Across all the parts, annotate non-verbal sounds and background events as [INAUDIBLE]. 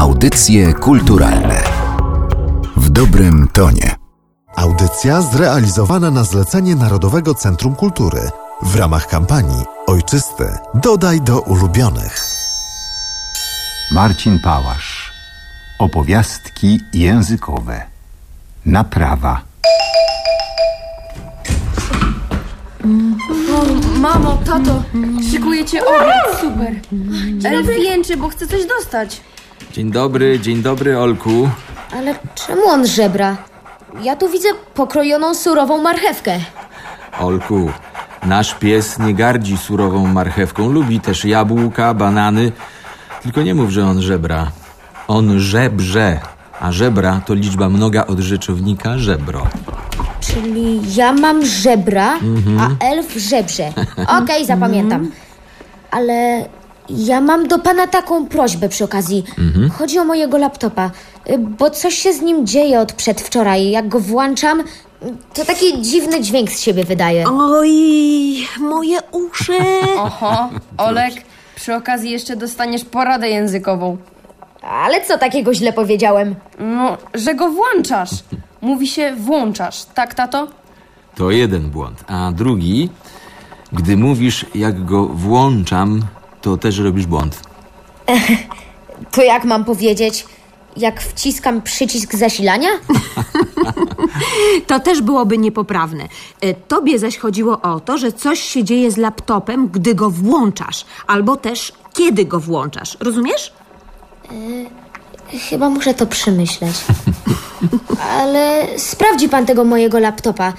Audycje kulturalne w dobrym tonie. Audycja zrealizowana na zlecenie Narodowego Centrum Kultury w ramach kampanii Ojczysty dodaj do ulubionych. Marcin Pałasz. Opowiastki językowe. Naprawa. Mamo, tato, szykujecie obiad, super. Elf jęczy, bo chce coś dostać. Dzień dobry, dzień dobry, Olku. Ale czemu on żebra? Ja tu widzę pokrojoną surową marchewkę. Olku, nasz pies nie gardzi surową marchewką, lubi też jabłka, banany. Tylko nie mów, że on żebra. On żebrze, a żebra to liczba mnoga od rzeczownika żebro. Czyli ja mam żebra, a elf żebrze. Okej, zapamiętam. Ale ja mam do pana taką prośbę przy okazji. Chodzi o mojego laptopa, y, bo coś się z nim dzieje od przedwczoraj. Jak go włączam, to taki dziwny dźwięk z siebie wydaje. Oj, moje uszy. [LAUGHS] Oho, Olek, przy okazji jeszcze dostaniesz poradę językową. Ale co takiego źle powiedziałem? No, że go włączasz. Mówi się włączasz, tak, tato? To jeden błąd. A drugi, gdy mówisz, jak go włączam, to też robisz błąd. [LAUGHS] To jak mam powiedzieć? Jak wciskam przycisk zasilania? [LAUGHS] To też byłoby niepoprawne. E, Tobie zaś chodziło o to, że coś się dzieje z laptopem, gdy go włączasz, albo też kiedy go włączasz. Rozumiesz? Chyba muszę to przemyśleć. [LAUGHS] Ale sprawdzi pan tego mojego laptopa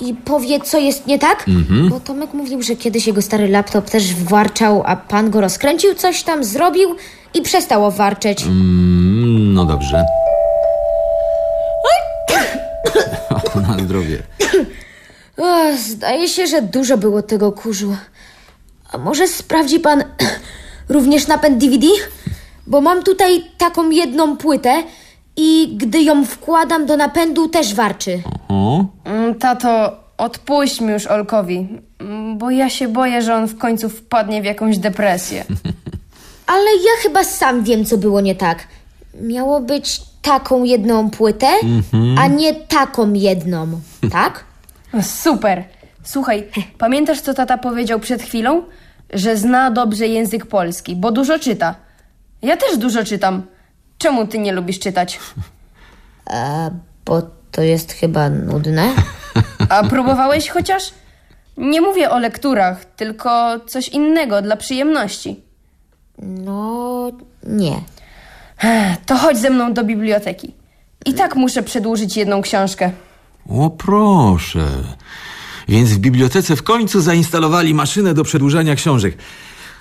i powie, co jest nie tak? Bo Tomek mówił, że kiedyś jego stary laptop też warczał, a pan go rozkręcił, coś tam zrobił i przestało warczeć. Mm, no dobrze. [COUGHS] Na zdrowie. [COUGHS] O, zdaje się, że dużo było tego kurzu. A może sprawdzi pan [COUGHS] również napęd DVD? Bo mam tutaj taką jedną płytę i gdy ją wkładam do napędu też warczy. O, Mm, Tato, odpuśćmy już Olkowi, mm, bo ja się boję, że on w końcu wpadnie w jakąś depresję. [LAUGHS] Ale ja chyba sam wiem, co było nie tak. Miało być taką jedną płytę, a nie taką jedną, [LAUGHS] tak? No, Super. Słuchaj, pamiętasz, co tata powiedział przed chwilą? Że zna dobrze język polski, bo dużo czyta. Ja też dużo czytam. Czemu ty nie lubisz czytać? [LAUGHS] Bo to jest chyba nudne. [LAUGHS] A próbowałeś chociaż? Nie mówię o lekturach, tylko coś innego dla przyjemności. No, nie. To chodź ze mną do biblioteki. I tak muszę przedłużyć jedną książkę. o proszę. Więc w bibliotece w końcu zainstalowali maszynę do przedłużania książek.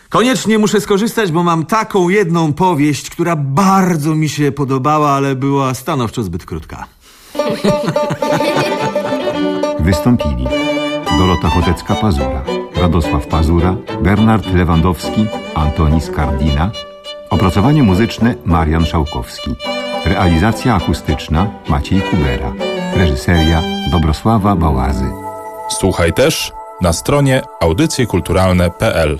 Koniecznie muszę skorzystać, bo mam taką jedną powieść, która bardzo mi się podobała, ale była stanowczo zbyt krótka. Wystąpili Dorota Chotecka-Pazura, Radosław Pazura, Bernard Lewandowski, Antoni Skardina. Opracowanie muzyczne Marian Szałkowski. Realizacja akustyczna Maciej Kubera. Reżyseria Dobrosława Bałazy. Słuchaj też na stronie audycjekulturalne.pl.